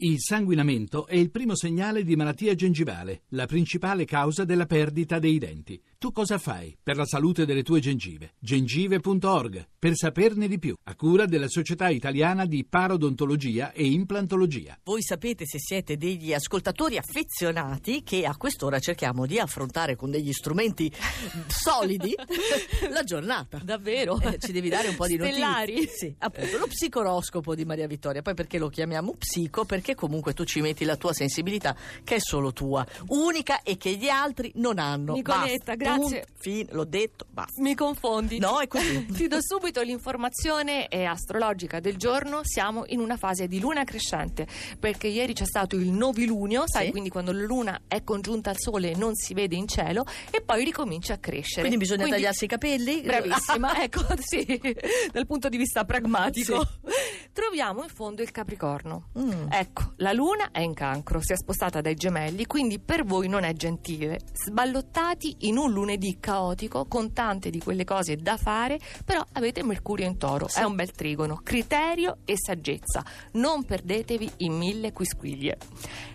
Il sanguinamento è il primo segnale di malattia gengivale, la principale causa della perdita dei denti. Tu cosa fai per la salute delle tue gengive? gengive.org per saperne di più, a cura della Società Italiana di Parodontologia e Implantologia. Voi sapete se siete degli ascoltatori affezionati che a quest'ora cerchiamo di affrontare con degli strumenti solidi la giornata. Davvero? Eh, ci devi dare un po' di Stellari. notizie. Sì, appunto, lo psicoroscopo di Maria Vittoria. Poi perché lo chiamiamo psico? Perché comunque tu ci metti la tua sensibilità che è solo tua, unica e che gli altri non hanno. Nicoletta, Basta. grazie. Punto, fine, l'ho detto, basta. Mi confondi. No, è così. Ti do subito l'informazione astrologica del giorno. Siamo in una fase di luna crescente perché ieri c'è stato il novilunio, sai, Sì. quindi quando la luna è congiunta al sole non si vede in cielo e poi ricomincia a crescere. Quindi bisogna tagliarsi i capelli? Bravissima, ecco, sì, dal punto di vista pragmatico. Troviamo in fondo il Capricorno. Mm. Ecco, la luna è in cancro, si è spostata dai gemelli, quindi per voi non è gentile. Sballottati in un lunedì caotico con tante di quelle cose da fare, però avete Mercurio in toro, è un bel trigono, criterio e saggezza. Non perdetevi in mille quisquiglie.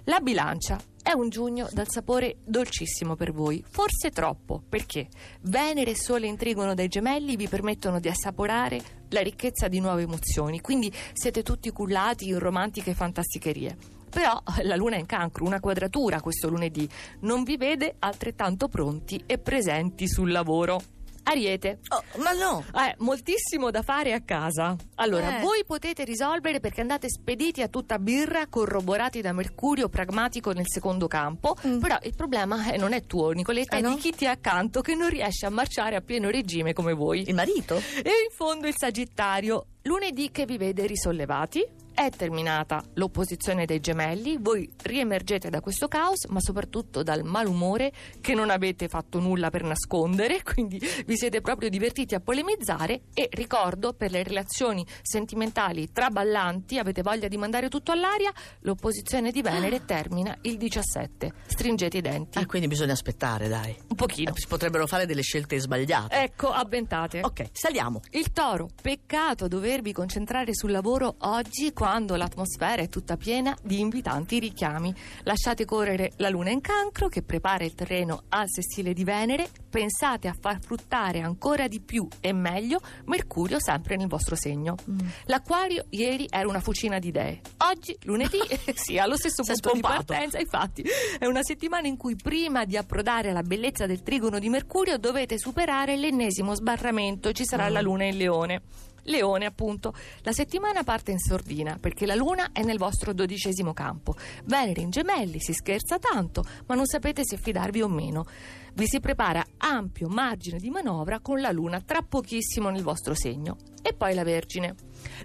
La bilancia è un giugno dal sapore dolcissimo per voi, forse troppo, perché Venere e Sole in trigono dai gemelli vi permettono di assaporare la ricchezza di nuove emozioni, quindi siete tutti cullati in romantiche fantasticherie. Però la luna è in cancro, una quadratura questo lunedì, non vi vede altrettanto pronti e presenti sul lavoro. Ariete. Oh, ma no! Eh, moltissimo da fare a casa. Allora, Eh. voi potete risolvere perché andate spediti a tutta birra, corroborati da Mercurio pragmatico nel secondo campo. Mm. Però il problema eh, non è tuo, Nicoletta, Eh, è no? di chi ti è accanto che non riesce a marciare a pieno regime come voi. Il marito? E in fondo il Sagittario, lunedì che vi vede risollevati. È terminata l'opposizione dei gemelli, voi riemergete da questo caos, ma soprattutto dal malumore che non avete fatto nulla per nascondere, quindi vi siete proprio divertiti a polemizzare e ricordo per le relazioni sentimentali traballanti, avete voglia di mandare tutto all'aria, l'opposizione di Venere termina il 17. Stringete i denti. Ah, quindi bisogna aspettare, dai. Un pochino. Eh, Si potrebbero fare delle scelte sbagliate. Ecco, avventate. Ok, saliamo. Il toro, peccato dovervi concentrare sul lavoro oggi quando l'atmosfera è tutta piena di invitanti richiami. Lasciate correre la luna in cancro che prepara il terreno al sessile di Venere, pensate a far fruttare ancora di più e meglio Mercurio sempre nel vostro segno. L'acquario ieri era una fucina di idee, oggi lunedì sì, allo stesso punto di spompato. partenza, infatti è una settimana in cui prima di approdare alla bellezza del trigono di Mercurio dovete superare l'ennesimo sbarramento ci sarà la luna in leone. Leone, appunto. La settimana parte in sordina perché la luna è nel vostro dodicesimo campo. Venere in gemelli si scherza tanto, ma non sapete se fidarvi o meno. Vi si prepara ampio margine di manovra con la luna tra pochissimo nel vostro segno. E poi la Vergine.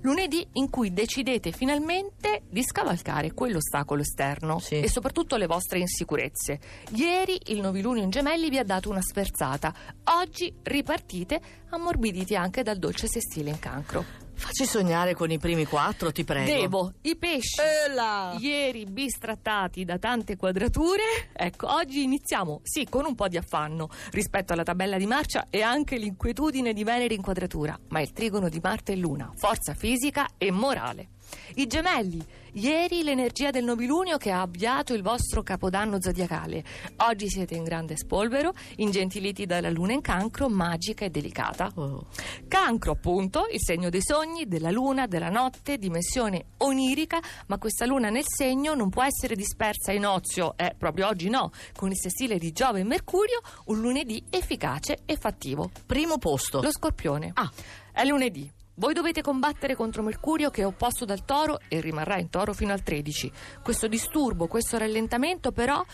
Lunedì in cui decidete finalmente di scavalcare quell'ostacolo esterno Sì. e soprattutto le vostre insicurezze. Ieri il novilunio in gemelli vi ha dato una sferzata. Oggi ripartite ammorbiditi anche dal dolce sestile in cancro. Facci sognare con i primi quattro, ti prego. Devo, i pesci. Là. Ieri bistrattati da tante quadrature, ecco, oggi iniziamo, sì, con un po' di affanno rispetto alla tabella di marcia e anche l'inquietudine di Venere in quadratura, ma il trigono di Marte e Luna, forza fisica e morale. I gemelli, ieri l'energia del nobilunio che ha avviato il vostro capodanno zodiacale. Oggi siete in grande spolvero, ingentiliti dalla luna in cancro, magica e delicata. Oh. Cancro, appunto, il segno dei sogni, della luna, della notte, dimensione onirica, ma questa luna nel segno non può essere dispersa in ozio, eh, proprio oggi no, con il sessile di Giove e Mercurio, un lunedì efficace e fattivo. Primo posto. Lo scorpione. Ah. È lunedì. Voi dovete combattere contro Mercurio che è opposto dal toro e rimarrà in toro fino al 13. Questo disturbo, questo rallentamento però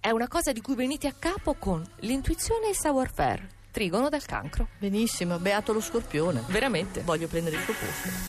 è una cosa di cui venite a capo con l'intuizione e il savoir-faire. Trigono dal cancro. Benissimo, beato lo scorpione. Veramente. Voglio prendere il tuo posto.